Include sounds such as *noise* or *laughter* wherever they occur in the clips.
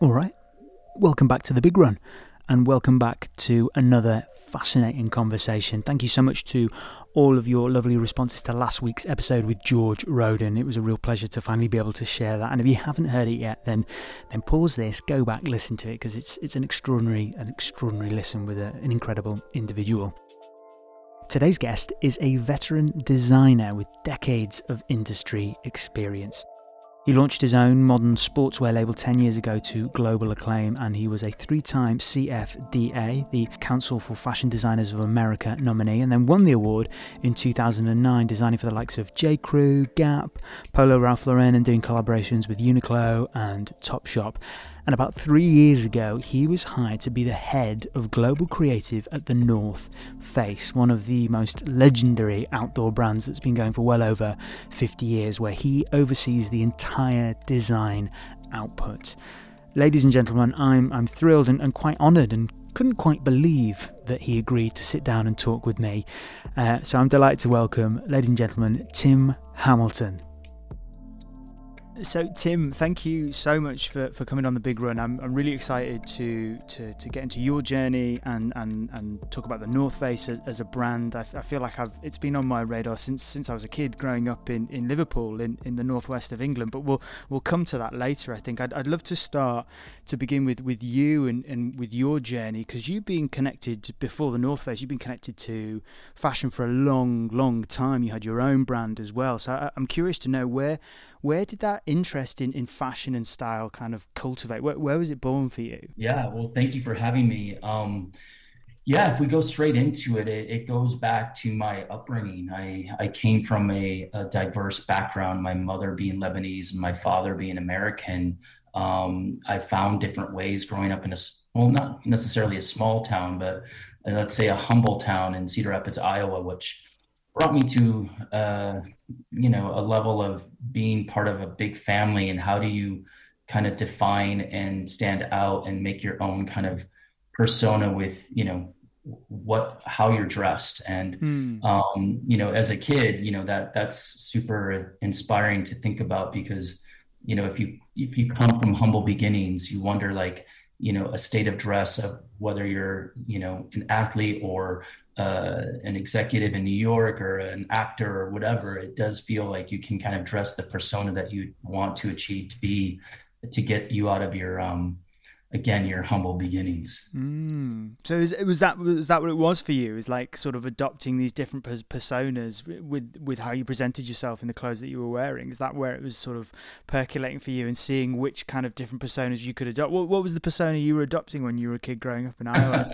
All right. Welcome back to the big run and welcome back to another fascinating conversation. Thank you so much to all of your lovely responses to last week's episode with George Roden. It was a real pleasure to finally be able to share that. And if you haven't heard it yet, then then pause this, go back, listen to it because it's it's an extraordinary an extraordinary listen with a, an incredible individual. Today's guest is a veteran designer with decades of industry experience. He launched his own modern sportswear label 10 years ago to global acclaim, and he was a three time CFDA, the Council for Fashion Designers of America nominee, and then won the award in 2009, designing for the likes of J. Crew, Gap, Polo Ralph Lauren, and doing collaborations with Uniqlo and Topshop. And about three years ago, he was hired to be the head of global creative at the North Face, one of the most legendary outdoor brands that's been going for well over 50 years, where he oversees the entire design output. Ladies and gentlemen, I'm, I'm thrilled and, and quite honoured and couldn't quite believe that he agreed to sit down and talk with me. Uh, so I'm delighted to welcome, ladies and gentlemen, Tim Hamilton. So, Tim, thank you so much for, for coming on the big run. I'm, I'm really excited to, to, to get into your journey and, and, and talk about the North Face as, as a brand. I, I, feel like I've it's been on my radar since since I was a kid, growing up in, in Liverpool, in, in the northwest of England. But we'll we'll come to that later. I think I'd, I'd love to start to begin with with you and, and with your journey because you've been connected before the North Face. You've been connected to fashion for a long, long time. You had your own brand as well. So I, I'm curious to know where where did that interest in, in fashion and style kind of cultivate? Where, where was it born for you? Yeah, well, thank you for having me. Um, yeah, if we go straight into it, it, it, goes back to my upbringing. I, I came from a, a, diverse background, my mother being Lebanese and my father being American. Um, I found different ways growing up in a, well, not necessarily a small town, but uh, let's say a humble town in Cedar Rapids, Iowa, which brought me to uh, you know a level of being part of a big family and how do you kind of define and stand out and make your own kind of persona with you know what how you're dressed and mm. um, you know as a kid you know that that's super inspiring to think about because you know if you if you come from humble beginnings you wonder like you know a state of dress of whether you're you know an athlete or uh, an executive in New York or an actor or whatever, it does feel like you can kind of dress the persona that you want to achieve to be to get you out of your um, again your humble beginnings. Mm. So is, was that was that what it was for you? Is like sort of adopting these different personas with with how you presented yourself in the clothes that you were wearing. Is that where it was sort of percolating for you and seeing which kind of different personas you could adopt? What, what was the persona you were adopting when you were a kid growing up in *laughs* Iowa?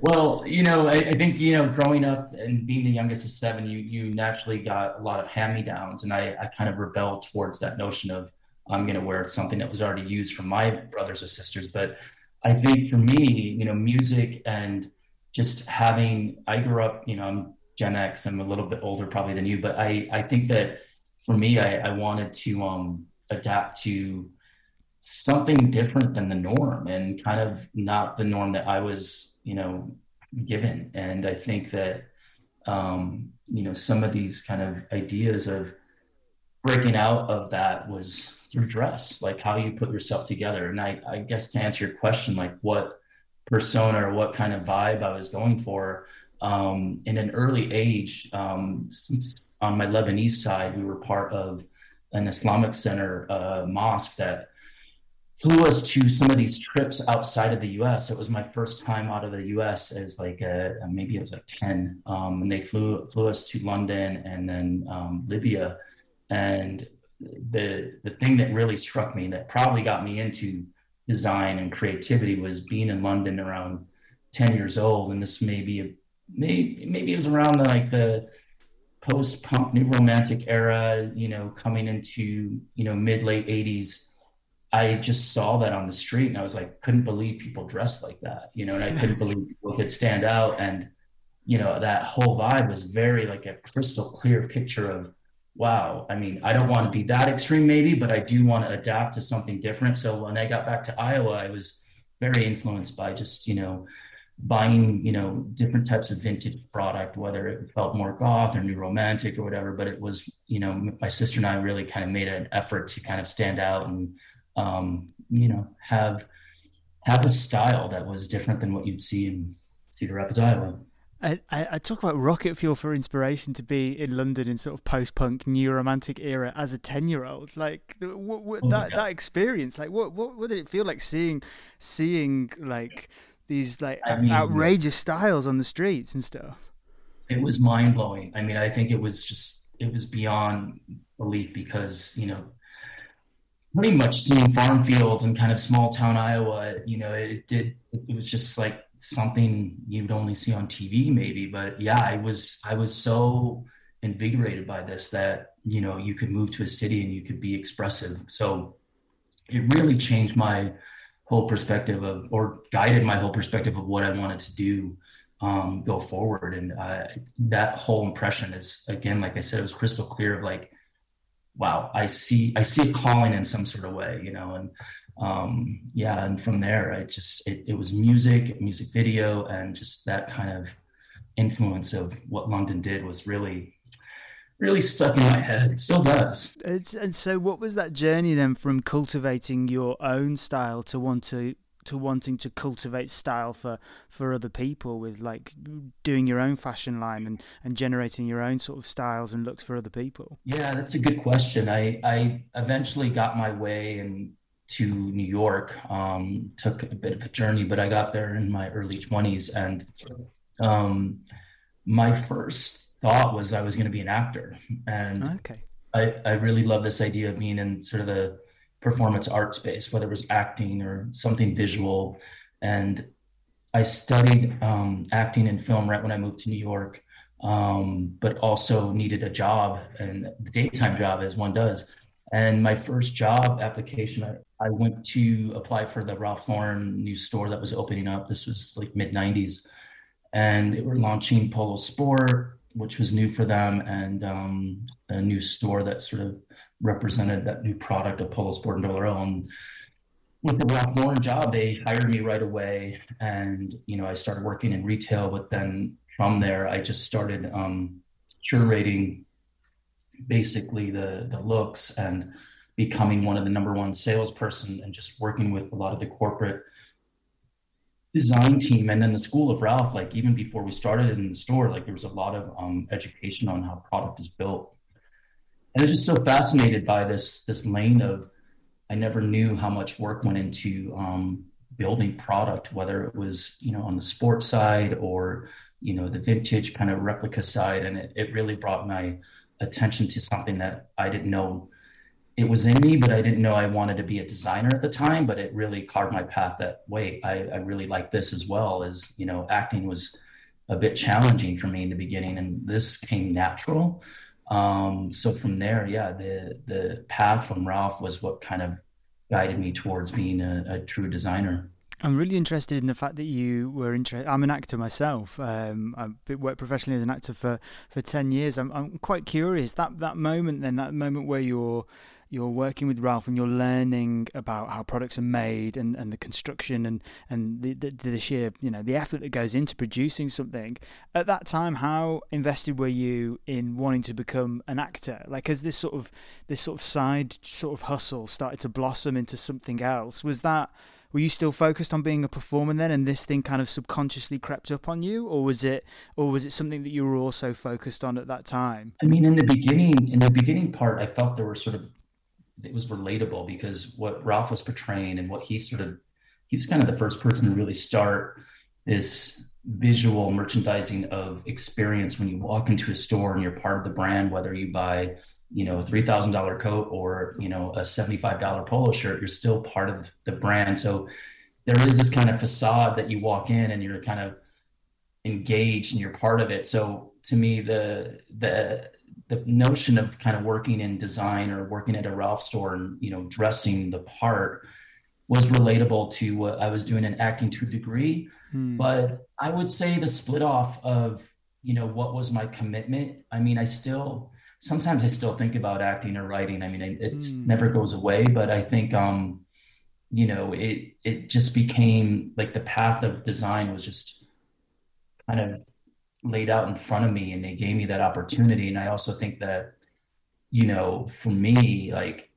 well, you know, I, I, think you know, growing up and being the youngest of seven, you you naturally got a lot of hand me downs, and I I kind of rebelled towards that notion of I'm going to wear something that was already used from my brothers or sisters. But I think for me, you know, music and just having, I grew up, you know, I'm Gen X, I'm a little bit older probably than you, but I, I think that for me, I, I wanted to um, adapt to something different than the norm and kind of not the norm that I was, you know, given. And I think that, um, you know, some of these kind of ideas of breaking out of that was dress, like how you put yourself together. And I, I guess to answer your question, like what persona or what kind of vibe I was going for, um, in an early age, um, since on my Lebanese side, we were part of an Islamic center uh, mosque that flew us to some of these trips outside of the U.S. It was my first time out of the U.S. as like a, maybe it was like ten, um, and they flew flew us to London and then um, Libya, and the the thing that really struck me that probably got me into design and creativity was being in London around 10 years old. And this may be a, maybe maybe it was around the, like the post punk new romantic era you know coming into you know mid late 80s I just saw that on the street and I was like couldn't believe people dressed like that you know and I *laughs* couldn't believe people could stand out. And you know that whole vibe was very like a crystal clear picture of wow, I mean, I don't want to be that extreme maybe, but I do want to adapt to something different. So when I got back to Iowa, I was very influenced by just, you know, buying, you know, different types of vintage product, whether it felt more goth or new romantic or whatever. But it was, you know, my sister and I really kind of made an effort to kind of stand out and um, you know, have have a style that was different than what you'd see in Cedar Rapids, Iowa. I, I, talk about rocket fuel for inspiration to be in London in sort of post punk new romantic era as a ten year old. Like what, what, oh that that experience, like what, what what did it feel like seeing seeing like these like I mean, outrageous styles on the streets and stuff? It was mind blowing. I mean, I think it was just it was beyond belief because you know pretty much seeing farm fields and kind of small town Iowa, you know, it did, it was just like something you'd only see on TV maybe. But yeah, I was, I was so invigorated by this that, you know, you could move to a city and you could be expressive. So it really changed my whole perspective of, or guided my whole perspective of what I wanted to do um, go forward. And uh, that whole impression is, again, like I said, it was crystal clear of like, wow, I see I see a calling in some sort of way, you know, and um, yeah, and from there, I just it, it was music, music video, and just that kind of influence of what London did was really really stuck in my head. It still does. It's, and so, what was that journey then from cultivating your own style to want to to wanting to cultivate style for for other people with like doing your own fashion line and and generating your own sort of styles and looks for other people yeah that's a good question i i eventually got my way and to new york um, took a bit of a journey but i got there in my early 20s and um, my first thought was i was going to be an actor and okay I, I really love this idea of being in sort of the performance art space, whether it was acting or something visual. And I studied um, acting and film right when I moved to New York, um, but also needed a job and the daytime job as one does. And my first job application, I, went to apply for the Ralph Lauren new store that was opening up. This was like mid 90s. And they were launching Polo Sport, which was new for them, and um, a new store that sort of represented that new product of Polo Sport and Double And with the Ralph Lauren job, they hired me right away, and you know I started working in retail. But then from there, I just started um, curating basically the the looks and becoming one of the number one salesperson and just working with a lot of the corporate design team and then the school of ralph like even before we started in the store like there was a lot of um, education on how product is built. And I was just so fascinated by this this lane of I never knew how much work went into um, building product, whether it was you know on the sports side or you know the vintage kind of replica side, and it, it really brought my attention to something that I didn't know it was in me, but I didn't know I wanted to be a designer at the time. But it really carved my path that wait, I, I really like this as well. As you know, acting was a bit challenging for me in the beginning, and this came natural. Um, so from there, yeah, the the path from Ralph was what kind of guided me towards being a, a true designer. I'm really interested in the fact that you were interested. I'm an actor myself. Um, I've worked professionally as an actor for, for ten years. I'm, I'm quite curious that that moment then that moment where you're you're working with Ralph and you're learning about how products are made and, and the construction and and the, the, the sheer you know the effort that goes into producing something. At that time, how invested were you in wanting to become an actor? Like, has this sort of this sort of side sort of hustle started to blossom into something else, was that were you still focused on being a performer then and this thing kind of subconsciously crept up on you or was it or was it something that you were also focused on at that time i mean in the beginning in the beginning part i felt there were sort of it was relatable because what Ralph was portraying and what he sort of he was kind of the first person to really start this visual merchandising of experience when you walk into a store and you're part of the brand whether you buy you know a $3000 coat or you know a $75 polo shirt you're still part of the brand. So there is this kind of facade that you walk in and you're kind of engaged and you're part of it so to me the the the notion of kind of working in design or working at a Ralph store and you know dressing the part was relatable to what I was doing in acting to a degree. Hmm. But I would say the split off of you know what was my commitment. I mean, I still sometimes I still think about acting or writing. I mean, it hmm. never goes away. But I think um, you know it it just became like the path of design was just kind of laid out in front of me and they gave me that opportunity. And i also think that you know for me like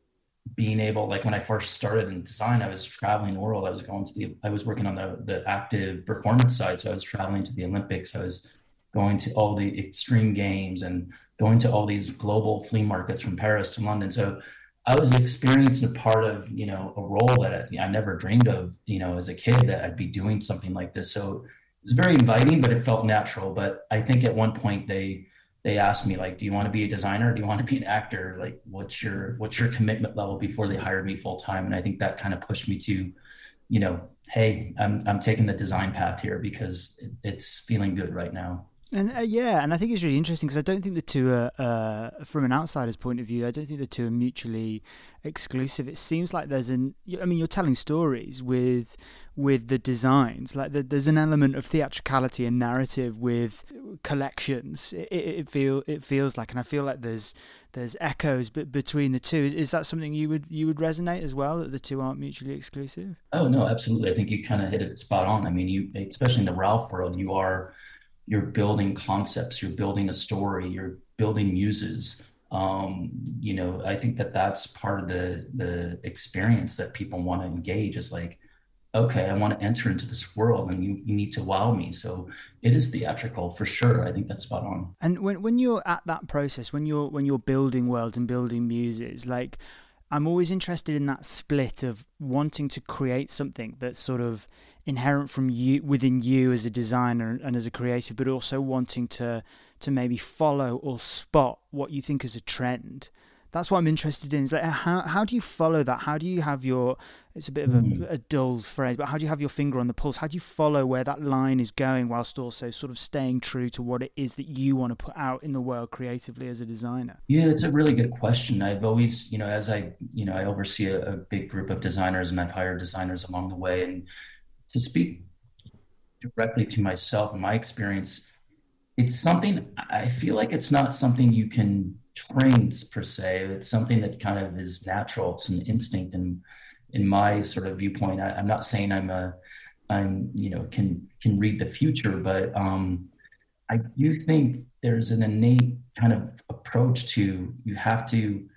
being able like when i first started in design i was traveling the world. I was going to the i was working on the the active performance side. So i was traveling to the olympics. I was going to all the extreme games and going to all these global flea markets from paris to london. So i was experiencing a part of you know a role that I, I never dreamed of you know as a kid that i'd be doing something like this. So was very inviting but it felt natural but i think at one point they they asked me like, "Do you want to be a designer? do you want to be an actor? Like, what's your what's your commitment level?" Before they hired me full time, and I think that kind of pushed me to, you know, hey, I'm I'm taking the design path here because it, it's feeling good right now. And uh, yeah, and I think it's really interesting because I don't think the two are, uh, from an outsider's point of view, I don't think the two are mutually exclusive. It seems like there's an, I mean, you're telling stories with with the designs. Like the, there's an element of theatricality and narrative with collections. It, it, feel it feels like, and I feel like there's there's echoes but between the two. Is, is that something you would you would resonate as well that the two aren't mutually exclusive? Oh no, absolutely. I think you kind of hit it spot on. I mean, you especially in the Ralph world, you are you're building concepts, you're building a story, you're building muses. Um, you know, I think that that's part of the the experience that people want to engage. Is like, okay, I want to enter into this world, and you you need to wow me. So it is theatrical for sure. I think that's spot on. And when when you're at that process, when you're when you're building worlds and building muses, like. I'm always interested in that split of wanting to create something that's sort of inherent from you within you as a designer and as a creative, but also wanting to to maybe follow or spot what you think is a trend. That's what I'm interested in. Is like how how do you follow that? How do you have your it's a bit of a, mm. a dull phrase, but how do you have your finger on the pulse? How do you follow where that line is going whilst also sort of staying true to what it is that you want to put out in the world creatively as a designer? Yeah, it's a really good question. I've always, you know, as I, you know, I oversee a, a big group of designers and I've hired designers along the way and to speak directly to myself and my experience, it's something I feel like it's not something you can train per se. It's something that kind of is natural. It's an instinct, and in my sort of viewpoint, I, am not saying I'm a, I'm you know can can read the future, but um, I do think there's an innate kind of approach to you have to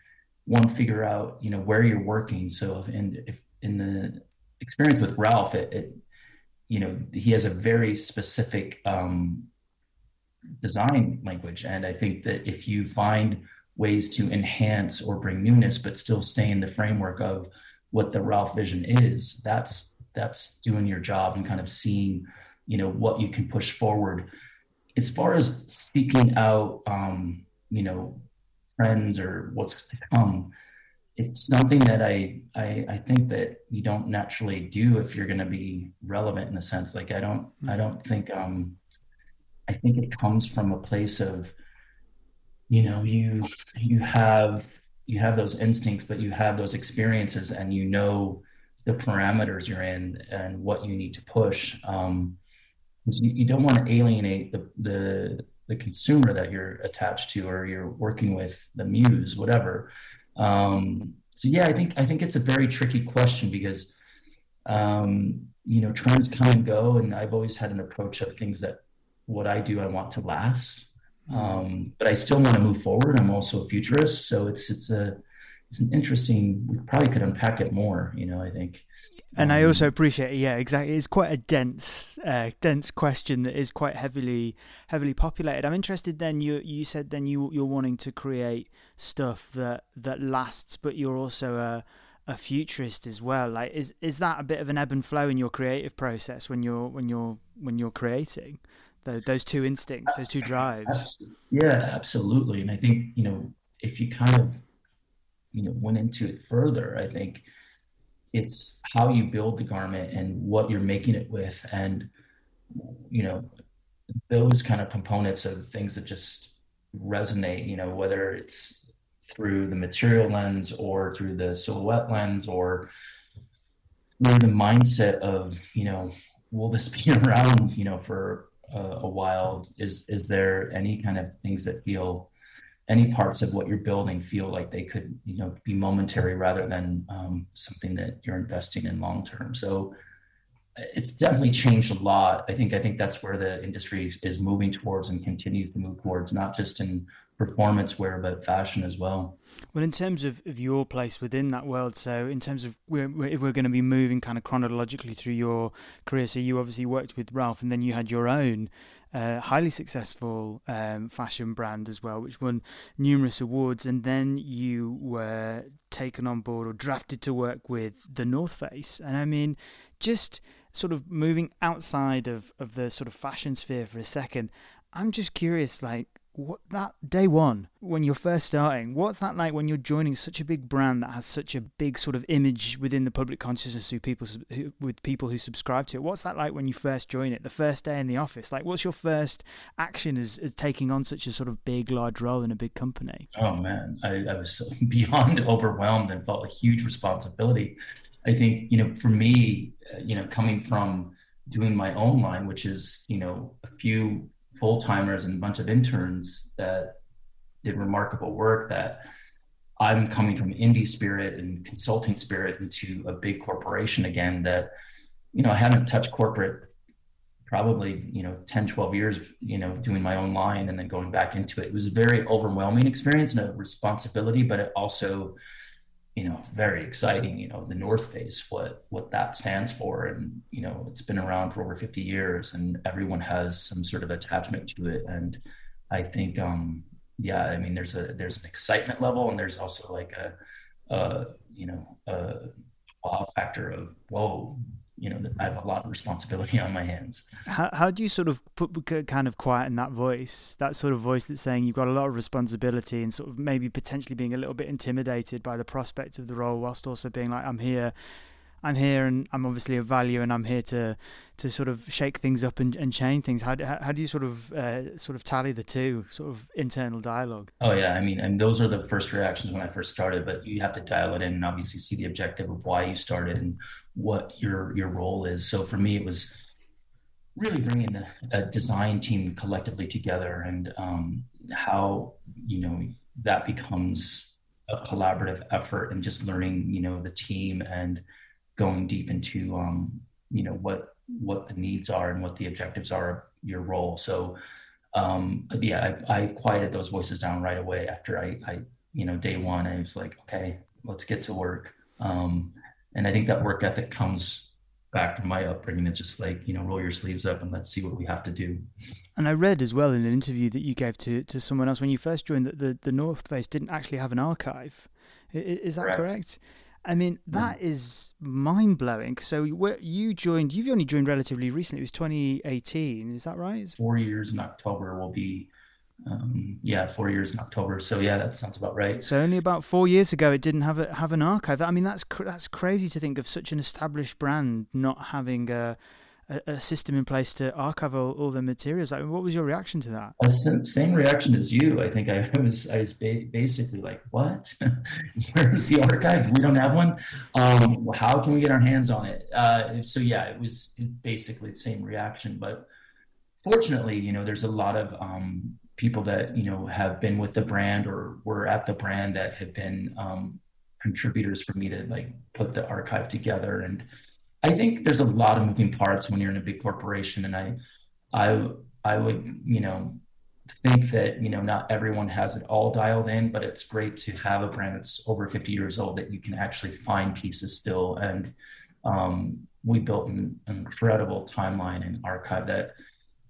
one figure out you know where you're working. So and if in the experience with Ralph, it, it, you know, he has a very specific um, design language, and I think that if you find ways to enhance or bring newness, but still stay in the framework of what the Ralph vision is, that's that's doing your job and kind of seeing, you know, what you can push forward. As far as seeking out, um, you know, trends or what's to come, it's something that I, I I think that you don't naturally do if you're going to be relevant in a sense. Like I don't I hmm. don't think um I think it comes from a place of you know you you have you have those instincts, but you have those experiences, and you know the parameters you're in and what you need to push. Um, you, you don't want to alienate the the the consumer that you're attached to or you're working with the muse whatever um, so yeah, I think I think it's a very tricky question because um, you know trends come and go, and I've always had an approach of things that what I do I want to last, um, but I still want to move forward. I'm also a futurist, so it's it's a it's an interesting. We probably could unpack it more. You know, I think. And I also appreciate, yeah, exactly. It's quite a dense, uh, dense question that is quite heavily, heavily populated. I'm interested. Then you, you said then you you're wanting to create stuff that that lasts, but you're also a a futurist as well. Like, is is that a bit of an ebb and flow in your creative process when you're when you're when you're creating? The, those two instincts, those two drives. Yeah, absolutely. And I think you know if you kind of you know went into it further, I think it's how you build the garment and what you're making it with, and you know those kind of components of things that just resonate. You know whether it's through the material lens or through the silhouette lens or through the mindset of you know will this *laughs* be around you know for a, a while is is there any kind of things that feel any parts of what you're building feel like they could you know be momentary rather than um, something that you're investing in long term so it's definitely changed a lot i think i think that's where the industry is moving towards and continues to move towards not just in performance wear, but fashion as well. Well, in terms of, of your place within that world, so in terms of we're, we're, if we're going to be moving kind of chronologically through your career, so you obviously worked with Ralph and then you had your own uh, highly successful um, fashion brand as well, which won numerous awards, and then you were taken on board or drafted to work with the North Face. And I mean, just sort of moving outside of, of the sort of fashion sphere for a second, I'm just curious, like, what that day one when you're first starting what's that like when you're joining such a big brand that has such a big sort of image within the public consciousness who people who, with people who subscribe to it? What's that like when you first join it the first day in the office? Like what's your first action as, as taking on such a sort of big large role in a big company? Oh man. I, I was so *laughs* beyond overwhelmed and felt a huge responsibility. I think you know for me uh, you know coming from doing my own line which is you know a few full timers and a bunch of interns that did remarkable work that I'm coming from indie spirit and consulting spirit into a big corporation again that, you know, I haven't touched corporate probably, you know, 10, 12 years, you know, doing my own line and then going back into it. It was a very overwhelming experience and a responsibility, but it also you know very exciting you know the north face what what that stands for. And you know it's been around for over 50 years and everyone has some sort of attachment to it. And i think um yeah i mean there's a there's an excitement level and there's also like a uh you know a wow factor of whoa you know, I have a lot of responsibility on my hands. How, how do you sort of put kind of quiet in that voice, that sort of voice that's saying you've got a lot of responsibility and sort of maybe potentially being a little bit intimidated by the prospect of the role, whilst also being like, I'm here I'm here and I'm obviously of value and I'm here to to sort of shake things up and, and change things. How do, how do you sort of uh, sort of tally the two sort of internal dialogue? Oh yeah, I mean, and those are the first reactions when I first started. But you have to dial it in and obviously see the objective of why you started and what your your role is. So for me, it was really bringing a, a design team collectively together and um, how you know that becomes a collaborative effort and just learning you know the team and going deep into um, you know what what the needs are and what the objectives are of your role. So um, yeah, I, I, quieted those voices down right away after I, I, you know day one. I was like, okay, let's get to work. Um, and I think that work ethic comes back from my upbringing. It's just like you know, roll your sleeves up and let's see what we have to do. And I read as well in an interview that you gave to to someone else when you first joined that the the North Face didn't actually have an archive. Is that correct? correct? I mean, mm-hmm. that is mind blowing. So you joined, you've only joined relatively recently. It was 2018. Is that right? Four years in October will be, um, yeah, four years in October. So yeah, that sounds about right. So only about four years ago, it didn't have a, have an archive. I mean, that's that's crazy to think of such an established brand not having a a, a system in place to archive all, all the materials. Like, what was your reaction to that? Uh, same reaction as you. I think I *laughs* was I was ba- basically like, "What? *laughs* Where's the archive? We don't have one. Um, how can we get our hands on it?" Uh, so yeah, it was basically the same reaction. But fortunately, you know, there's a lot of um, people that you know have been with the brand or were at the brand that have been um, contributors for me to like put the archive together and I think there's a lot of moving parts when you're in a big corporation, and I, I, I would, you know, think that you know not everyone has it all dialed in, but it's great to have a brand that's over 50 years old that you can actually find pieces still. And um, we built an incredible timeline and archive that,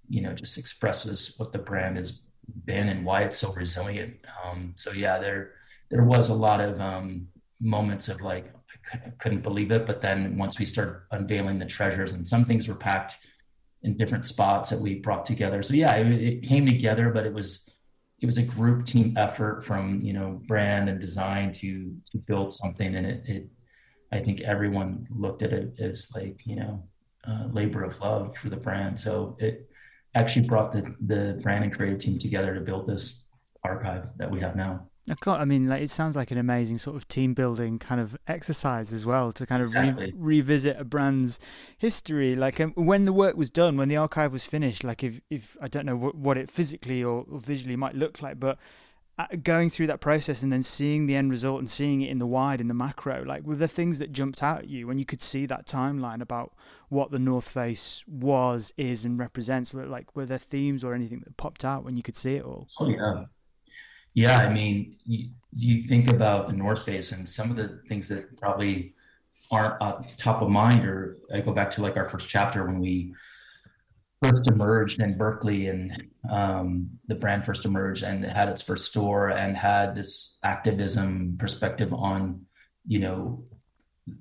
you know, just expresses what the brand has been and why it's so resilient. Um, so yeah, there there was a lot of um, moments of like I couldn't believe it. But then once we started unveiling the treasures, and some things were packed in different spots that we brought together. So yeah, it, it came together, but it was it was a group team effort from you know brand and design to to build something, and it, it I think everyone looked at it as like you know labor of love for the brand. So it actually brought the the brand and creative team together to build this archive that we have now. I mean, like it sounds like an amazing sort of team building kind of exercise as well to kind of re- revisit a brand's history. Like um, when the work was done, when the archive was finished, like if, if I don't know what, what it physically or, or visually might look like, but uh, going through that process and then seeing the end result and seeing it in the wide in the macro like were the things that jumped out at you when you could see that timeline about what the north face was is and represents like were there themes or anything that popped out when you could see it all? Oh yeah. Yeah, I mean, you, you think about the North Face and some of the things that probably aren't uh, top of mind, or I go back to like our first chapter when we first emerged in Berkeley and um, the brand first emerged and had its first store and had this activism perspective on, you know,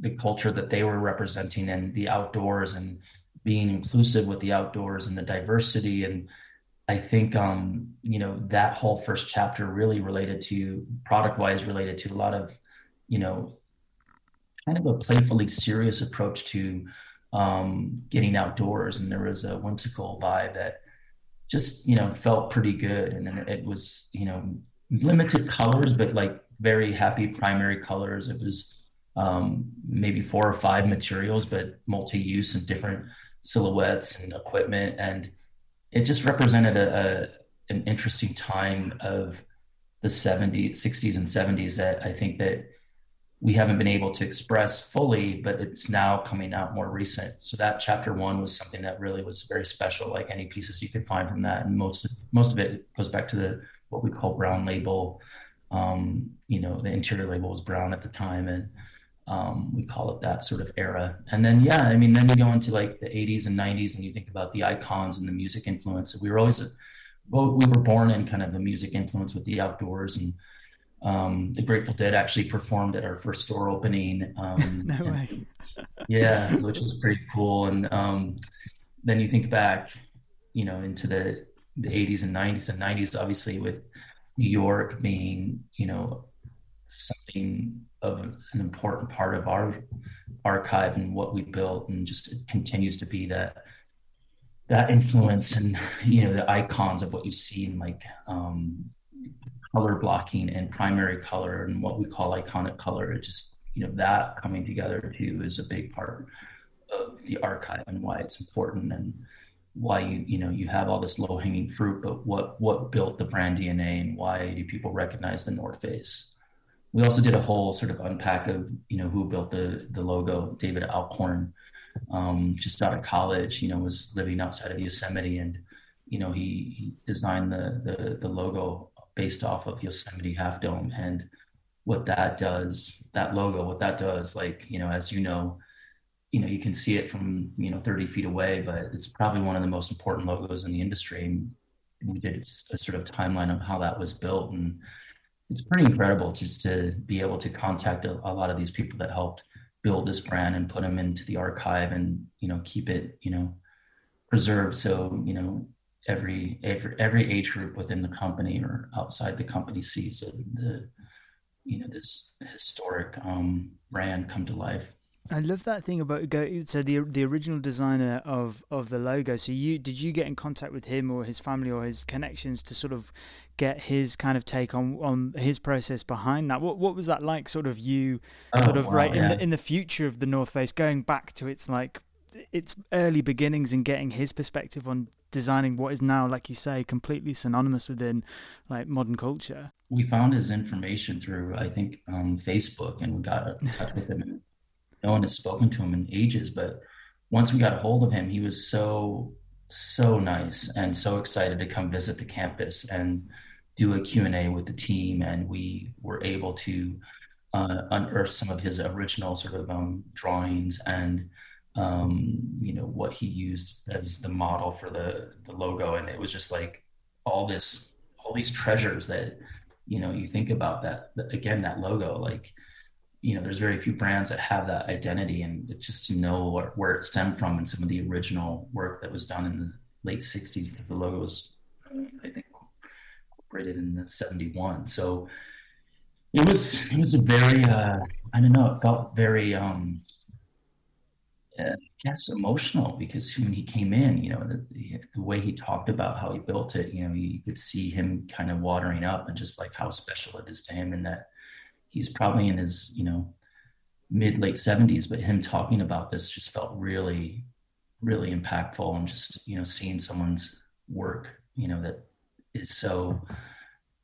the culture that they were representing and the outdoors and being inclusive with the outdoors and the diversity. And I think um, you know that whole first chapter really related to product wise related to a lot of you know kind of a playfully serious approach to um, getting outdoors, and there was a whimsical vibe that just you know felt pretty good, and it was you know limited colors, but like very happy primary colors. It was um, maybe four or five materials, but multi-use and different silhouettes and equipment, and it just represented a, a an interesting time of the 70s, 60s, and 70s that I think that we haven't been able to express fully, but it's now coming out more recent. So that chapter one was something that really was very special, like any pieces you could find from that. And most of, most of it goes back to the what we call brown label. Um, you know, the interior label was brown at the time, and um, we call it that sort of era. And then, yeah, I mean, then you go into like the 80s and 90s, and you think about the icons and the music influence. We were always, well, we were born in kind of the music influence with the outdoors and um, the Grateful Dead actually performed at our first store opening. Um, *laughs* no way. *laughs* yeah, which was pretty cool. And um, then you think back, you know, into the, the 80s and 90s and 90s, obviously with New York being, you know, something of an important part of our archive and what we built, and just continues to be that that influence and you know the icons of what you see in like um, color blocking and primary color and what we call iconic color. It just, you know, that coming together too is a big part of the archive and why it's important and why you, you know, you have all this low hanging fruit, but what, what built the brand DNA and why do people recognize the North Face? We also did a whole sort of unpack of, you know, who built the, the logo, David Alcorn, um, just out of college, you know, was living outside of Yosemite and, you know, he, he designed the, the, the logo based off of Yosemite Half Dome and what that does, that logo, what that does, like, you know, as you know, you know, you can see it from, you know, 30 feet away, but it's probably one of the most important logos in the industry. And we did a sort of timeline of how that was built. And it's pretty incredible just to be able to contact a, a lot of these people that helped build this brand and put them into the archive and, you know, keep it, you know, preserved. So, you know, every every every age group within the company or outside the company sees the you know this historic um, brand come to life. I love that thing about go. So the the original designer of of the logo. So you did you get in contact with him or his family or his connections to sort of get his kind of take on on his process behind that? What what was that like? Sort of you, oh, sort of wow, right yeah. in the in the future of the North Face, going back to its like its early beginnings and getting his perspective on designing what is now, like you say, completely synonymous within like modern culture. We found his information through, I think, um, Facebook, and we got in touch with him. No one has spoken to him in ages, but once we got a hold of him, he was so so nice and so excited to come visit the campus and do a Q&A with the team. And we were able to uh, unearth some of his original sort of um, drawings and um, you know, what he used as the model for the the logo, and it was just like all this, all these treasures that, you know, you think about that again, that logo, like, you know, there's very few brands that have that identity, and just to know where, where it stemmed from and some of the original work that was done in the late '60s. The logo was, I think, incorporated in the '71. So it was it was a very uh, I don't know. It felt very um, uh, I guess emotional because when he came in, you know, the, the, the, way he talked about how he built it, you know, you could see him kind of watering up and just like how special it is to him and that he's probably in his, you know, mid late 70s, but him talking about this just felt really, really impactful and just, you know, seeing someone's work, you know, that is so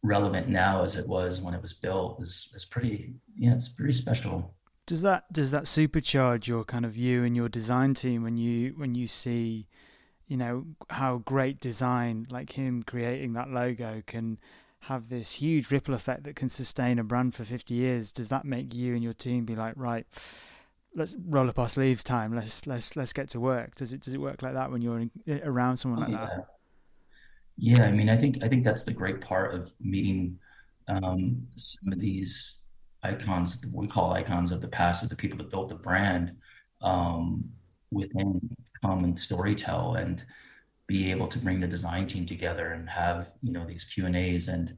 relevant now as it was when it was built is, is pretty, yeah, it's pretty special. Does that does that supercharge your kind of you and your design team when you when you see, you know, how great design like him creating that logo can have this huge ripple effect that can sustain a brand for 50 years does that make you and your team be like right let's roll up our sleeves time. Let's let's let's get to work. Does it does it work like that when you're in, around someone like yeah. that? Yeah. I mean i think i think that's the great part of meeting um, some of these icons we call icons of the past of the people that built the brand um, within common storytell. And be able to bring the design team together and have you know these q and a's and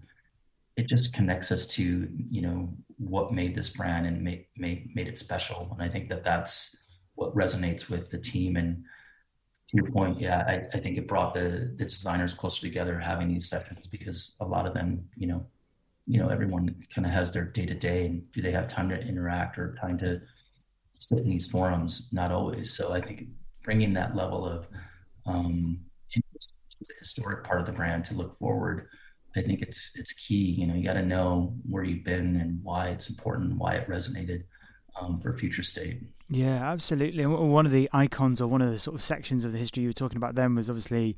it just connects us to you know what made this brand and made made made it special. And i think that that's what resonates with the team. And to your point yeah i, I think it brought the, the designers closer together having these sessions because a lot of them you know you know everyone kind of has their day to day and do they have time to interact or time to sit in these forums? Not always. So i think bringing that level of um, the historic part of the brand to look forward. I think it's it's key you know you got to know where you've been and why it's important why it resonated um, for future state. Yeah absolutely. One of the icons or one of the sort of sections of the history you were talking about then was obviously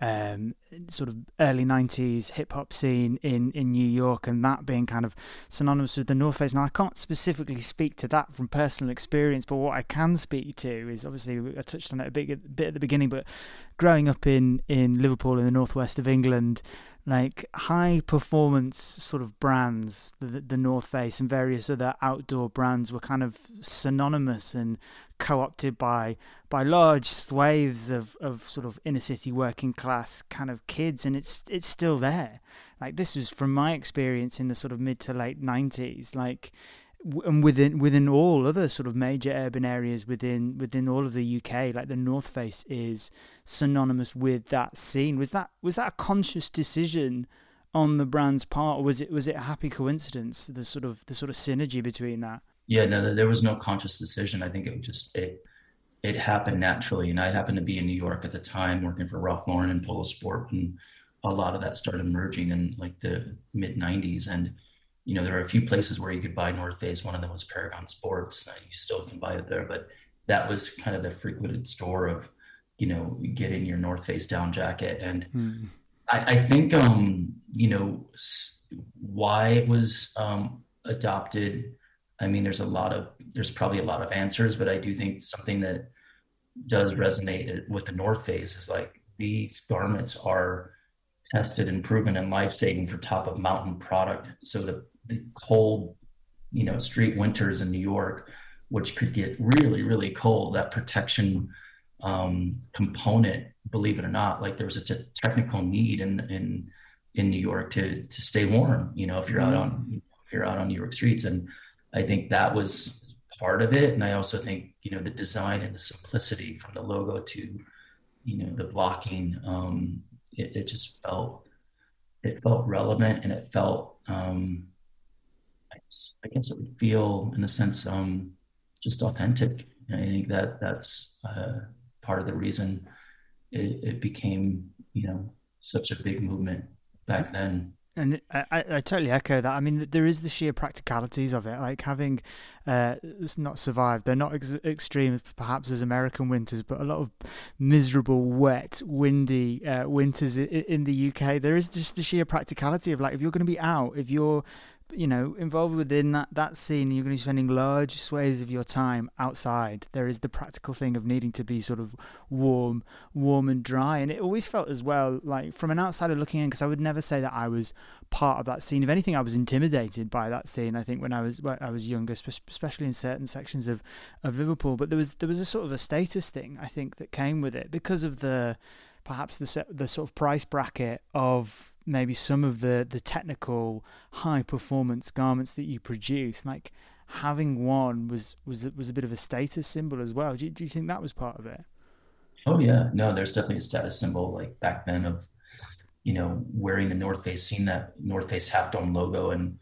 um, sort of early 90s hip hop scene in, in New York and that being kind of synonymous with the North Face. Now, I can't specifically speak to that from personal experience, but what I can speak to is obviously I touched on it a bit, a bit at the beginning, but growing up in, in Liverpool in the northwest of England, like high performance sort of brands, the, the North Face and various other outdoor brands were kind of synonymous and co-opted by by large swathes of, of sort of inner city working class kind of kids and it's it's still there. Like this was from my experience in the sort of mid to late 90s like and within within all other sort of major urban areas within within all of the UK like the North Face is synonymous with that scene. Was that was that a conscious decision on the brand's part or was it was it a happy coincidence the sort of the sort of synergy between that yeah, no, there was no conscious decision. I think it just it it happened naturally. And I happened to be in New York at the time, working for Ralph Lauren and Polo Sport, and a lot of that started emerging in like the mid '90s. And you know, there are a few places where you could buy North Face. One of them was Paragon Sports. You still can buy it there, but that was kind of the frequented store of, you know, getting your North Face down jacket. And mm. I, I, think, um, you know, why it was um, adopted I mean, there's a lot of there's probably a lot of answers, but I do think something that does resonate with the North Face is like these garments are tested and proven and life saving for top of mountain product. So the, the cold, you know, street winters in New York, which could get really, really cold, that protection um, component, believe it or not, like there was a t- technical need in in in New York to to stay warm. You know, if you're out on if you're out on New York streets and I think that was part of it. And I also think, you know, the design and the simplicity from the logo to, you know, the blocking, um, it, it just felt, it felt relevant and it felt, um, I guess, I guess it would feel in a sense, um, just authentic. And I think that that's uh, part of the reason it, it became, you know, such a big movement back then. And I, I totally echo that. I mean, there is the sheer practicalities of it, like having uh, not survived. They're not ex- extreme, perhaps as American winters, but a lot of miserable, wet, windy uh, winters in, in the UK. There is just the sheer practicality of like if you're going to be out, if you're you know, involved within that, that scene, you're going to be spending large swathes of your time outside. There is the practical thing of needing to be sort of warm, warm and dry. And it always felt as well, like from an outsider looking in, because I would never say that I was part of that scene. If anything, I was intimidated by that scene. I think when I was when I was younger, especially in certain sections of, of Liverpool. But there was there was a sort of a status thing I think that came with it because of the perhaps the the sort of price bracket of maybe some of the the technical high performance garments that you produce like having one was was was a bit of a status symbol as well. Do you, do you think that was part of it? Oh yeah. No there's definitely a status symbol like back then of you know wearing the north face seeing that north face half dome logo and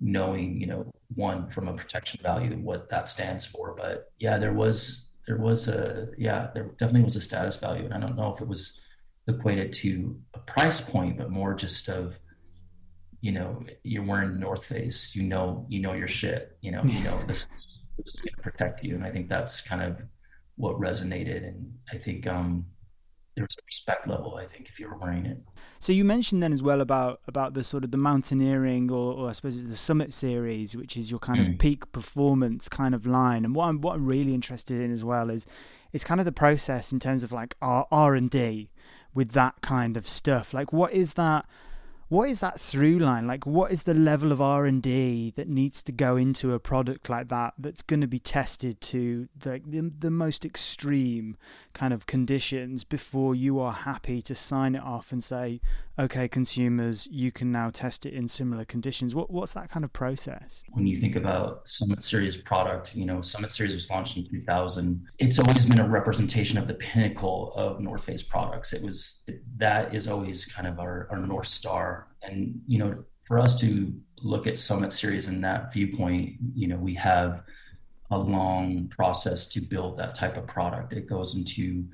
knowing you know one from a protection value what that stands for. But yeah there was there was a yeah there definitely was a status value. And i don't know if it was equated to a price point but more just of you know you're wearing north face you know you know your shit you know you know this, *laughs* this is going to protect you and i think that's kind of what resonated and i think um there's a respect level, I think, if you're wearing it. So you mentioned then as well about about the sort of the mountaineering, or, or I suppose it's the Summit series, which is your kind mm. of peak performance kind of line. And what I'm what I'm really interested in as well is it's kind of the process in terms of like our R and D with that kind of stuff. Like, what is that? What is that through line? Like what is the level of r&d that needs to go into a product like that that's going to be tested to the, the, the most extreme kind of conditions before you are happy to sign it off and say okay consumers you can now test it in similar conditions. What, what's that kind of process? When you think about summit series product you know summit series was launched in 2000 it's always been a representation of the pinnacle of north face products. It was that is always kind of our, our north star and you know, for us to look at Summit Series in that viewpoint, you know, we have a long process to build that type of product. It goes into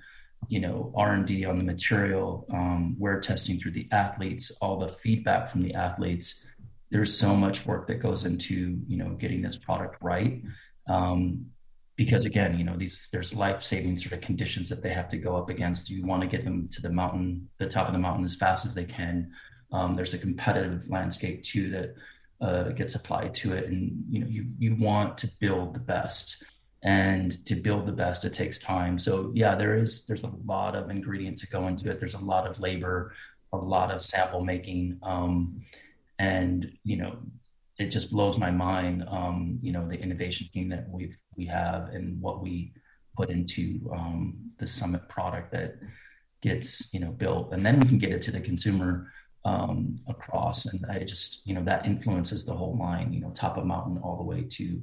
you know r&d on the material um, wear testing through the athletes all the feedback from the athletes. There's so much work that goes into you know getting this product right. Um, because again you know these there's life-saving sort of conditions that they have to go up against. You want to get them to the mountain the top of the mountain as fast as they can um, there's a competitive landscape too that uh, gets applied to it, and you know you you want to build the best, and to build the best it takes time. So yeah, there is there's a lot of ingredients that go into it. There's a lot of labor, a lot of sample making, um, and you know it just blows my mind. Um, you know the innovation team that we we have and what we put into um, the summit product that gets you know built, and then we can get it to the consumer um, across. And I just, you know, that influences the whole line, you know, top of mountain all the way to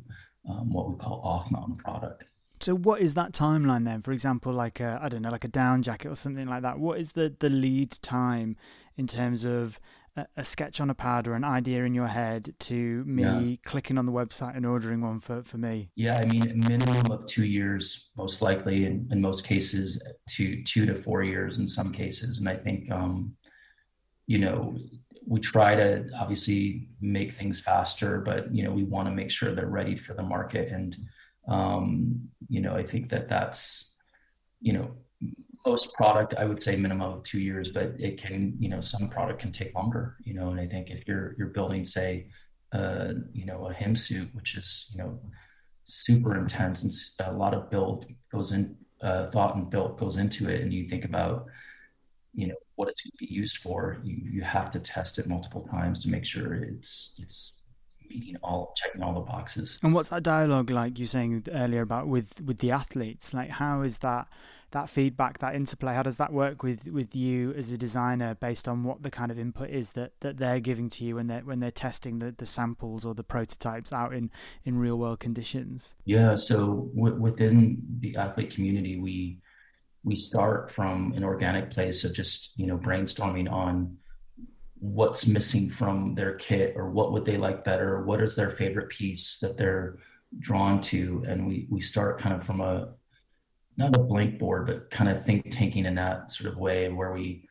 um, what we call off mountain product. So what is that timeline then? For example, like I don't know, like a down jacket or something like that. What is the the lead time in terms of a, a sketch on a pad or an idea in your head to me yeah. clicking on the website and ordering one for, for me? Yeah, I mean, minimum of two years, most likely, in, in most cases, two two to four years in some cases. And I think um, you know, we try to obviously make things faster, but you know, we want to make sure they're ready for the market. And um, you know, I think that that's you know, most product I would say minimum of two years, but it can you know some product can take longer. You know, and I think if you're you're building say uh, you know a him suit, which is you know super intense and a lot of build goes in uh, thought and built goes into it, and you think about you know what it's going to be used for, you, you have to test it multiple times to make sure it's it's meeting all checking all the boxes. And what's that dialogue like you saying earlier about with with the athletes? Like how is that that feedback, that interplay, how does that work with with you as a designer based on what the kind of input is that, that they're giving to you when they're when they're testing the, the samples or the prototypes out in, in real world conditions? Yeah, so w- within the athlete community, we we start from an organic place of just you know brainstorming on what's missing from their kit or what would they like better what is their favorite piece that they're drawn to. And we we start kind of from a not a blank board but kind of think tanking in that sort of way where we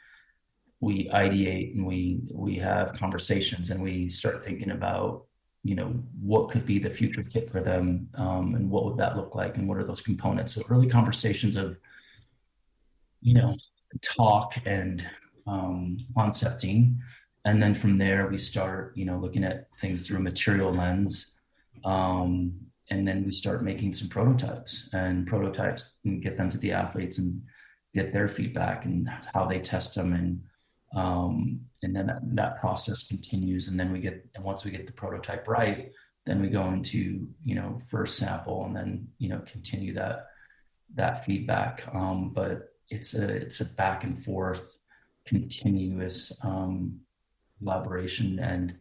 we ideate and we we have conversations and we start thinking about you know what could be the future kit for them um, and what would that look like and what are those components. So early conversations of you know, talk and um, concepting. And then from there, we start, you know, looking at things through a material lens. Um, and then we start making some prototypes and prototypes and get them to the athletes and get their feedback and how they test them. And, um, and then that, that process continues. And then we get, and once we get the prototype right, then we go into, you know, first sample and then, you know, continue that, that feedback. Um, but it's a it's a back and forth, continuous um, collaboration and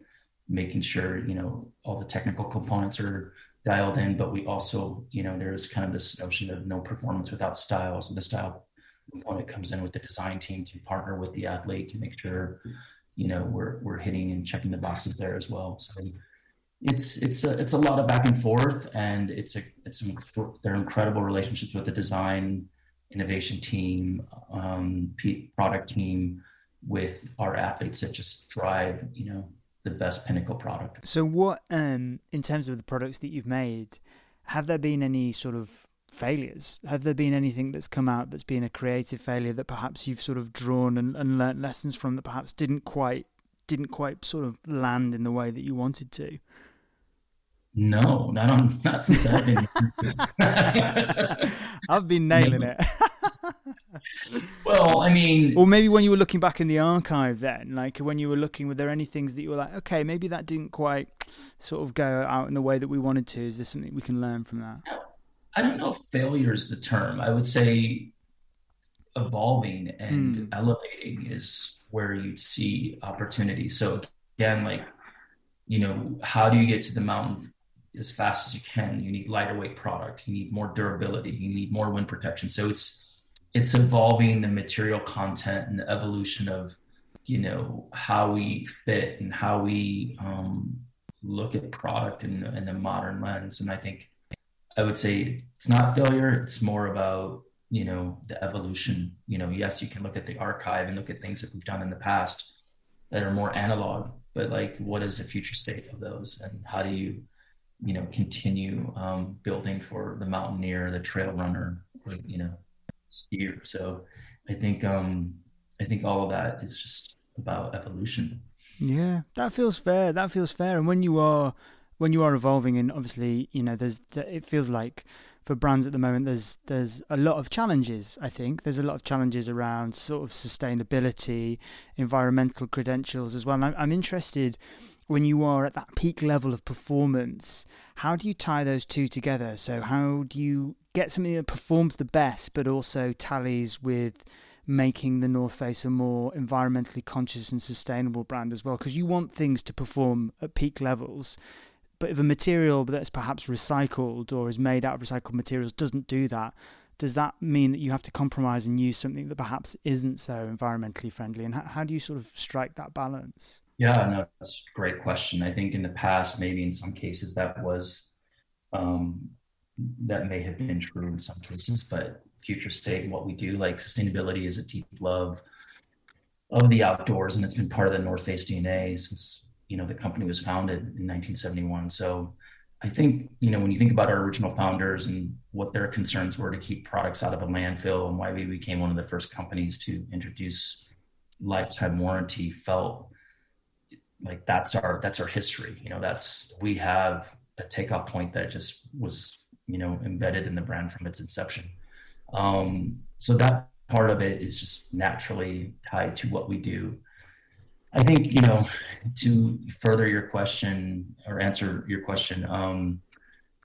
making sure you know all the technical components are dialed in. But we also you know there's kind of this notion of no performance without style. So the style component comes in with the design team to partner with the athlete to make sure you know we're we're hitting and checking the boxes there as well. So it's it's a, it's a lot of back and forth, and it's a it's some, they're incredible relationships with the design innovation team, um, product team with our athletes that just drive, you know, the best pinnacle product. So, what, um, in terms of the products that you've made, have there been any sort of failures? Have there been anything that's come out that's been a creative failure that perhaps you've sort of drawn and, and learnt lessons from that perhaps didn't quite didn't quite sort of land in the way that you wanted to? No, not on *laughs* not since I've been. *laughs* I've been nailing it. *laughs* well, I mean, or maybe when you were looking back in the archive, then, like when you were looking, were there any things that you were like, okay, maybe that didn't quite sort of go out in the way that we wanted to? Is there something we can learn from that? I don't know if failure is the term. I would say evolving and mm. elevating is where you'd see opportunity. So again, like, you know, how do you get to the mountain as fast as you can? You need lighter weight product. You need more durability. You need more wind protection. So it's it's evolving the material content and the evolution of, you know, how we fit and how we um, look at product in, in a modern lens. And I think I would say it's not failure. It's more about you know the evolution you know yes you can look at the archive and look at things that we've done in the past that are more analog but like what is the future state of those and how do you you know continue um, building for the mountaineer the trail runner or, you know skier so i think um i think all of that is just about evolution yeah that feels fair that feels fair and when you are when you are evolving and obviously you know there's it feels like for brands at the moment, there's there's a lot of challenges. I think there's a lot of challenges around sort of sustainability, environmental credentials as well. And I'm, I'm interested when you are at that peak level of performance. How do you tie those two together? So how do you get something that performs the best, but also tallies with making the North Face a more environmentally conscious and sustainable brand as well? Because you want things to perform at peak levels but if a material that's perhaps recycled or is made out of recycled materials doesn't do that, does that mean that you have to compromise and use something that perhaps isn't so environmentally friendly? And how, how do you sort of strike that balance? Yeah, no, that's a great question. I think in the past, maybe in some cases that was, um, that may have been true in some cases, but future state and what we do, like sustainability is a deep love of the outdoors, and it's been part of the North Face DNA since you know the company was founded in 1971 so i think you know when you think about our original founders and what their concerns were to keep products out of a landfill and why we became one of the first companies to introduce lifetime warranty felt like that's our that's our history you know that's we have a takeoff point that just was you know embedded in the brand from its inception um, so that part of it is just naturally tied to what we do I think you know to further your question or answer your question. Um,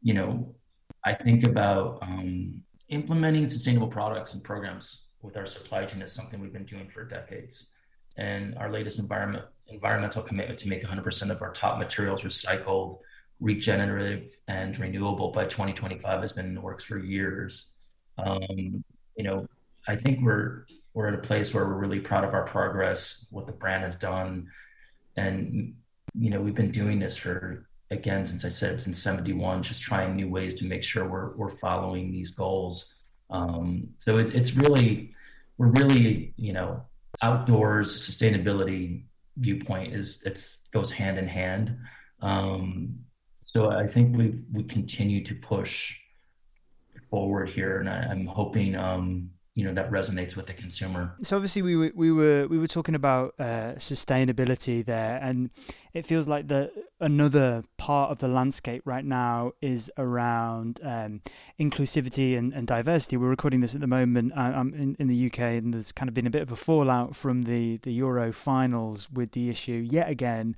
you know, I think about um, implementing sustainable products and programs with our supply chain is something we've been doing for decades. And our latest environment environmental commitment to make 100% of our top materials recycled, regenerative, and renewable by 2025 has been in the works for years. Um, you know, I think we're we're at a place where we're really proud of our progress, what the brand has done, and you know we've been doing this for again since I said since '71, just trying new ways to make sure we're we're following these goals. Um, so it, it's really we're really you know outdoors sustainability viewpoint is it's goes hand in hand. Um, so I think we we continue to push forward here, and I, am hoping um, you know that resonates with the consumer. So obviously we were we were we were talking about uh, sustainability there, and it feels like the another part of the landscape right now is around um, inclusivity and, and diversity. We're recording this at the moment. Uh, I'm in, in the UK, and there's kind of been a bit of a fallout from the the Euro finals with the issue yet again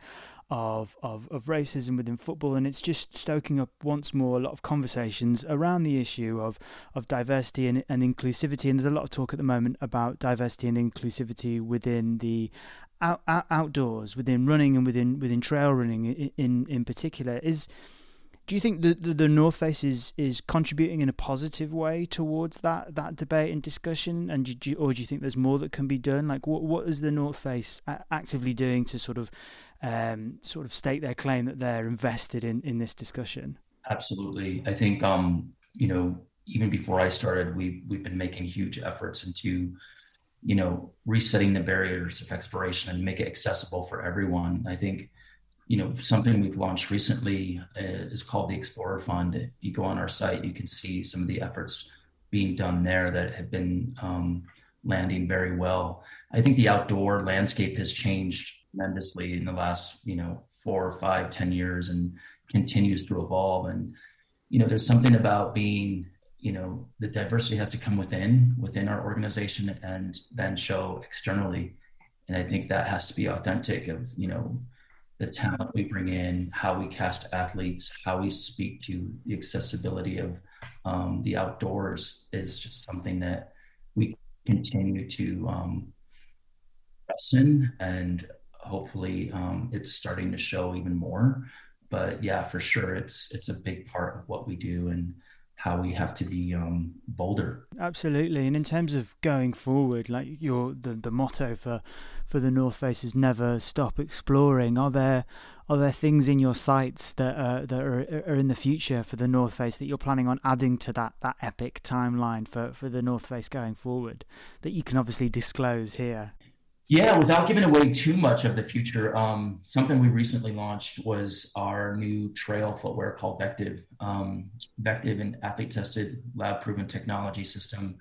of, of, of racism within football, and it's just stoking up once more a lot of conversations around the issue of, of diversity and, and inclusivity. And there's a lot of talk at the moment about diversity and inclusivity within the out, out, outdoors, within running and within within trail running in in, in particular. Is do you think the, the, the North Face is, is contributing in a positive way towards that, that debate and discussion, and do you, or do you think there's more that can be done? Like, what what is the North Face actively doing to sort of um, sort of stake their claim that they're invested in in this discussion? Absolutely, I think um, you know even before I started, we we've been making huge efforts into you know resetting the barriers of exploration and make it accessible for everyone. I think you know, something we've launched recently uh, is called the Explorer Fund. If you go on our site, you can see some of the efforts being done there that have been um, landing very well. I think the outdoor landscape has changed tremendously in the last, you know, four or five, ten years and continues to evolve. And, you know, there's something about being, you know, the diversity has to come within, within our organization and then show externally. And I think that has to be authentic of, you know, the talent we bring in, how we cast athletes, how we speak to the accessibility of um, the outdoors is just something that we continue to um, lessen and hopefully um, it's starting to show even more. But yeah, for sure, it's it's a big part of what we do, and how we have to be um, bolder. Absolutely, and in terms of going forward, like your the, the motto for for the North Face is never stop exploring. Are there are there things in your sights that uh, that are, are in the future for the North Face that you're planning on adding to that that epic timeline for for the North Face going forward that you can obviously disclose here? Yeah, without giving away too much of the future, um, something we recently launched was our new trail footwear called Vectiv. Um, Vectiv, an athlete tested, lab proven technology system.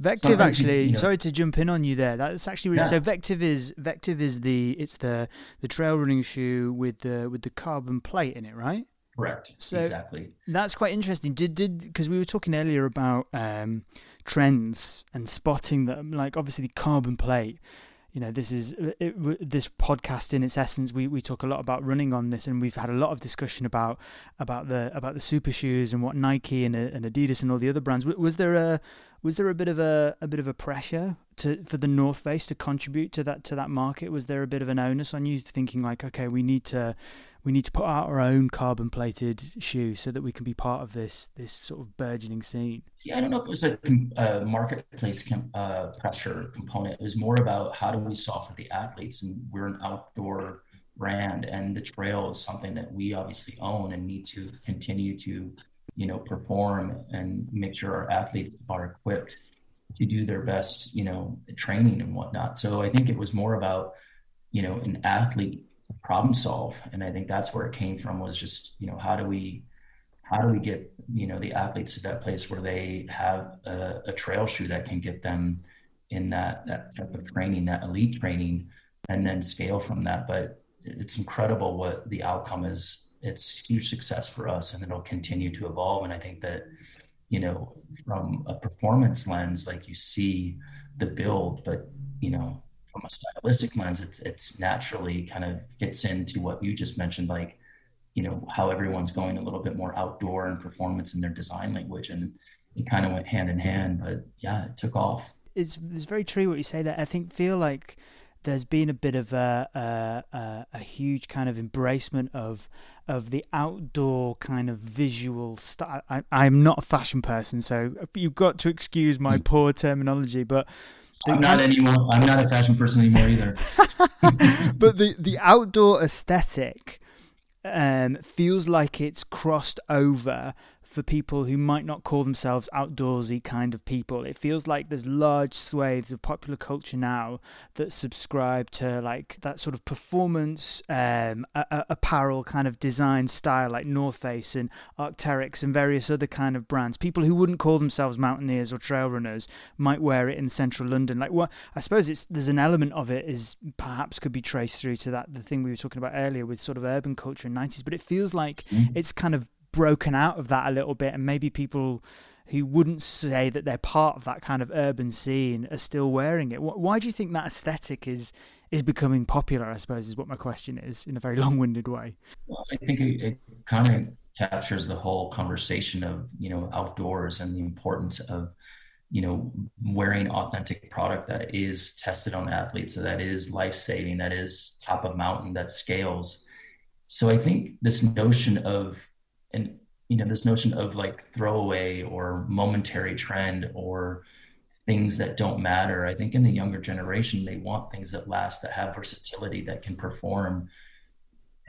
Vectiv, something actually. you know, sorry to jump in on you there. That's actually really, yeah. so. Vectiv is Vectiv is the it's the the trail running shoe with the with the carbon plate in it, right? Correct. So exactly. That's quite interesting. Did did because we were talking earlier about um, trends and spotting them. Like obviously the carbon plate you know this is uh, it, this podcast in its essence we, we talk a lot about running on this and we've had a lot of discussion about about the about the super shoes and what Nike and, and Adidas and all the other brands. Was there a was there a bit of a, a bit of a pressure to for the North Face to contribute to that to that market was there a bit of an onus on you thinking like okay we need to we need to put out our own carbon plated shoe so that we can be part of this this sort of burgeoning scene. Yeah, I don't know if it was a, a marketplace com- uh, pressure component. It was more about how do we solve for the athletes, and we're an outdoor brand, and the trail is something that we obviously own and need to continue to, you know, perform and make sure our athletes are equipped to do their best, you know, training and whatnot. So I think it was more about, you know, an athlete problem solve and i think that's where it came from was just you know how do we how do we get you know the athletes to that place where they have a, a trail shoe that can get them in that that type of training that elite training and then scale from that but it's incredible what the outcome is it's huge success for us and it'll continue to evolve and i think that you know from a performance lens like you see the build but you know from a stylistic lens, it's it's naturally kind of fits into what you just mentioned, like you know how everyone's going a little bit more outdoor and performance in their design language, and it kind of went hand in hand. But yeah, it took off. It's it's very true what you say. That I think feel like there's been a bit of a, a, a huge kind of embracement of of the outdoor kind of visual style. I, I'm not a fashion person, so you've got to excuse my mm. poor terminology, but I'm not anymore. I'm not a fashion person anymore either. *laughs* *laughs* but the the outdoor aesthetic um, feels like it's crossed over for people who might not call themselves outdoorsy kind of people. It feels like there's large swathes of popular culture now that subscribe to like that sort of performance um, a- a- apparel kind of design style, like North Face and Arc'teryx and various other kind of brands. People who wouldn't call themselves mountaineers or trail runners might wear it in central London. Like what I suppose it's there's an element of it is perhaps could be traced through to that the thing we were talking about earlier with sort of urban culture in 90s, but it feels like mm. it's kind of broken out of that a little bit, and maybe people who wouldn't say that they're part of that kind of urban scene are still wearing it. Why do you think that aesthetic is is becoming popular? I suppose is what my question is in a very *laughs* long-winded way. Well, I think it, it kind of captures the whole conversation of you know outdoors and the importance of you know wearing authentic product that is tested on athletes that is life-saving that is top of mountain that scales so i think this notion of and you know this notion of like throwaway or momentary trend or things that don't matter i think in the younger generation they want things that last that have versatility that can perform.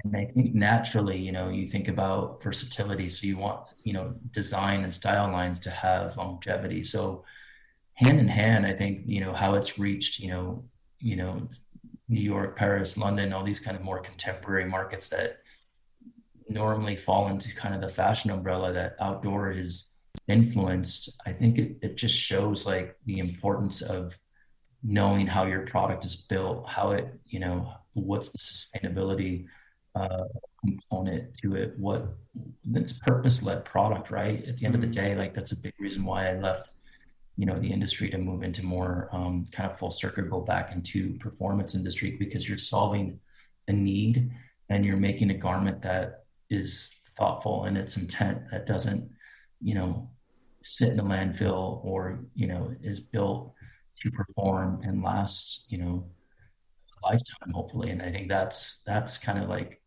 And i think naturally you know you think about versatility so you want you know design and style lines to have longevity. So hand in hand i think you know how it's reached you know you know New York, Paris, London, all these kind of more contemporary markets that normally fall into kind of the fashion umbrella that outdoor is influenced, I think it, it just shows like the importance of knowing how your product is built, how it, you know, what's the sustainability uh, component to it, what it's purpose led product, right? At the end mm-hmm. of the mm-hmm. day, like that's a big reason why I left, you know, the industry to move into more um, kind of full circuit, go back into performance industry because you're solving a need and you're making a garment that is thoughtful in its intent that doesn't, you know, sit in a landfill or, you know, is built to perform and last, you know, a lifetime, hopefully. And I think that's that's kind of like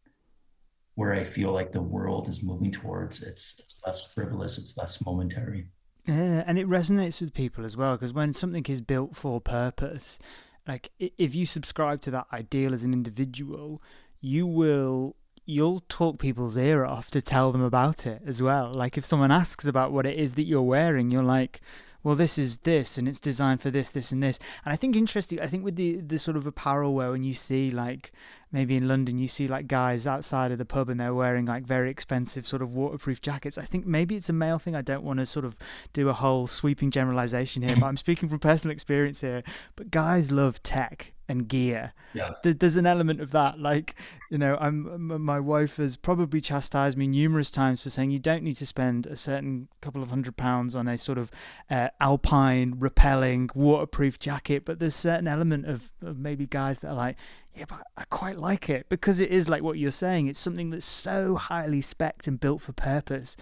where I feel like the world is moving towards. It's it's less frivolous, it's less momentary. Yeah, and it resonates with people as well because when something is built for purpose, like if you subscribe to that ideal as an individual, you will you'll talk people's ear off to tell them about it as well. Like if someone asks about what it is that you're wearing, you're like, well, this is this, and it's designed for this, this, and this. And I think interesting. I think with the the sort of apparel where when you see like maybe in London you see like guys outside of the pub and they're wearing like very expensive sort of waterproof jackets. I think maybe it's a male thing. I don't want to sort of do a whole sweeping generalization here, but I'm speaking from personal experience here. But guys love tech and gear. Yeah. There's an element of that. Like, you know, I'm my wife has probably chastised me numerous times for saying you don't need to spend a certain couple of hundred pounds on a sort of uh, alpine repelling waterproof jacket, but there's certain element of, of maybe guys that are like, yeah, but I quite like it because it is like what you're saying. It's something that's so highly specced and built for purpose.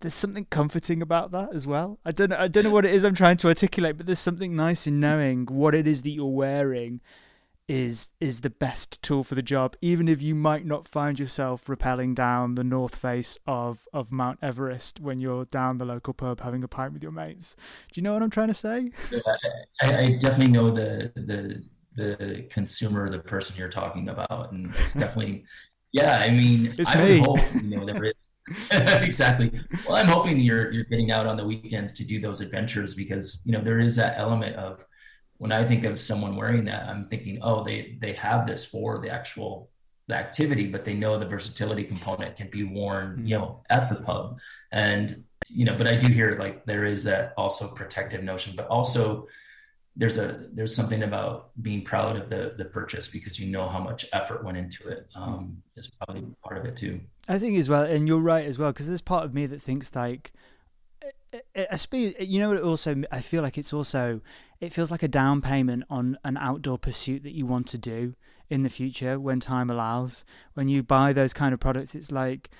There's something comforting about that as well. I don't know. I don't know what it is I'm trying to articulate, but there's something nice in knowing what it is that you're wearing is is the best tool for the job, even if you might not find yourself rappelling down the north face of, of Mount Everest when you're down the local pub having a pint with your mates. Do you know what I'm trying to say? I, I definitely know the the the consumer, the person you're talking about, and it's definitely, *laughs* yeah. I mean, it's I me. Hope, you know, there is *laughs* exactly. Well, I'm hoping you're you're getting out on the weekends to do those adventures because you know there is that element of when I think of someone wearing that, I'm thinking, oh, they they have this for the actual the activity, but they know the versatility component can be worn, mm-hmm. you know, at the pub, and you know. But I do hear like there is that also protective notion, but also there's a there's something about being proud of the the purchase because you know how much effort went into it um, is probably part of it too. I think as well, and you're right as well, because there's part of me that thinks like, I suppose you know. It also, I feel like it's also, it feels like a down payment on an outdoor pursuit that you want to do in the future when time allows. When you buy those kind of products, it's like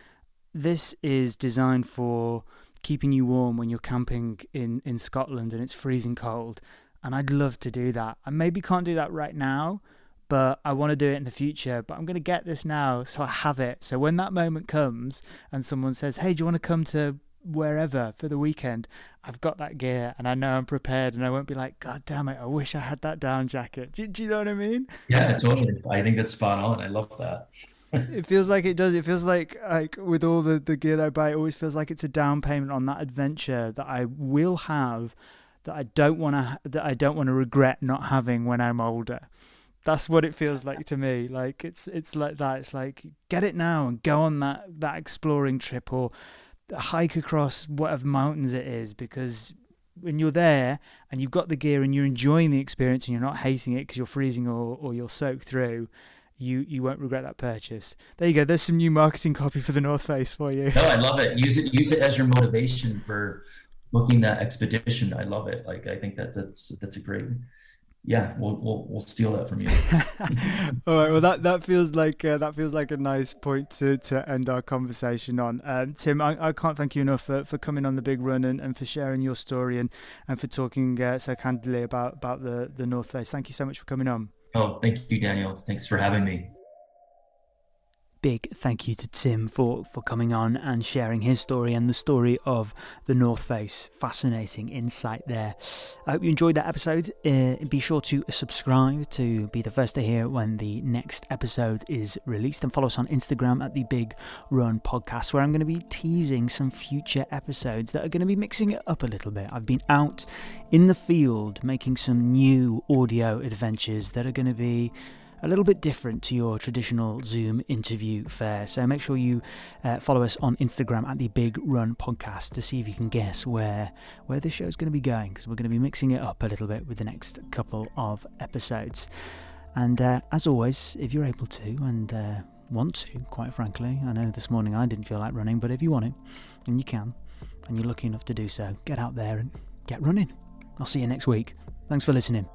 this is designed for keeping you warm when you're camping in in Scotland and it's freezing cold and I'd love to do that. I maybe can't do that right now, but I want to do it in the future. But I'm going to get this now, so I have it. So when that moment comes and someone says, "Hey, do you want to come to wherever for the weekend?" I've got that gear, and I know I'm prepared, and I won't be like, "God damn it, I wish I had that down jacket." Do, do you know what I mean? Yeah, totally. I think that's spot on. I love that. *laughs* it feels like it does. It feels like like with all the the gear that I buy, it always feels like it's a down payment on that adventure that I will have that I don't want to that I don't want to regret not having when I'm older. That's what it feels like to me. Like it's it's like that. It's like get it now and go on that that exploring trip or hike across whatever mountains it is because when you're there and you've got the gear and you're enjoying the experience and you're not hating it because you're freezing or, or you're soaked through, you you won't regret that purchase. There you go. There's some new marketing copy for the North Face for you. No, I love it. Use it use it as your motivation for booking that expedition. I love it. Like I think that that's that's a great. Yeah, we'll we'll, we'll steal that from you. *laughs* All right. Well, that that feels like uh, that feels like a nice point to, to end our conversation on. Um, Tim, I, I can't thank you enough for, for coming on the big run and, and for sharing your story and, and for talking uh, so candidly about about the the North Face. Thank you so much for coming on. Oh, thank you, Daniel. Thanks for having me big thank you to Tim for, for coming on and sharing his story and the story of the North Face. Fascinating insight there. I hope you enjoyed that episode. Uh, be sure to subscribe to be the first to hear when the next episode is released and follow us on Instagram at the Big Run Podcast, where I'm going to be teasing some future episodes that are going to be mixing it up a little bit. I've been out in the field making some new audio adventures that are going to be a little bit different to your traditional Zoom interview fare. So make sure you uh, follow us on Instagram at the Big Run Podcast to see if you can guess where where this show is going to be going because we're going to be mixing it up a little bit with the next couple of episodes. And uh, as always, if you're able to and uh, want to, quite frankly, I know this morning I didn't feel like running, but if you want it, and you can, and you're lucky enough to do so, get out there and get running. I'll see you next week. Thanks for listening.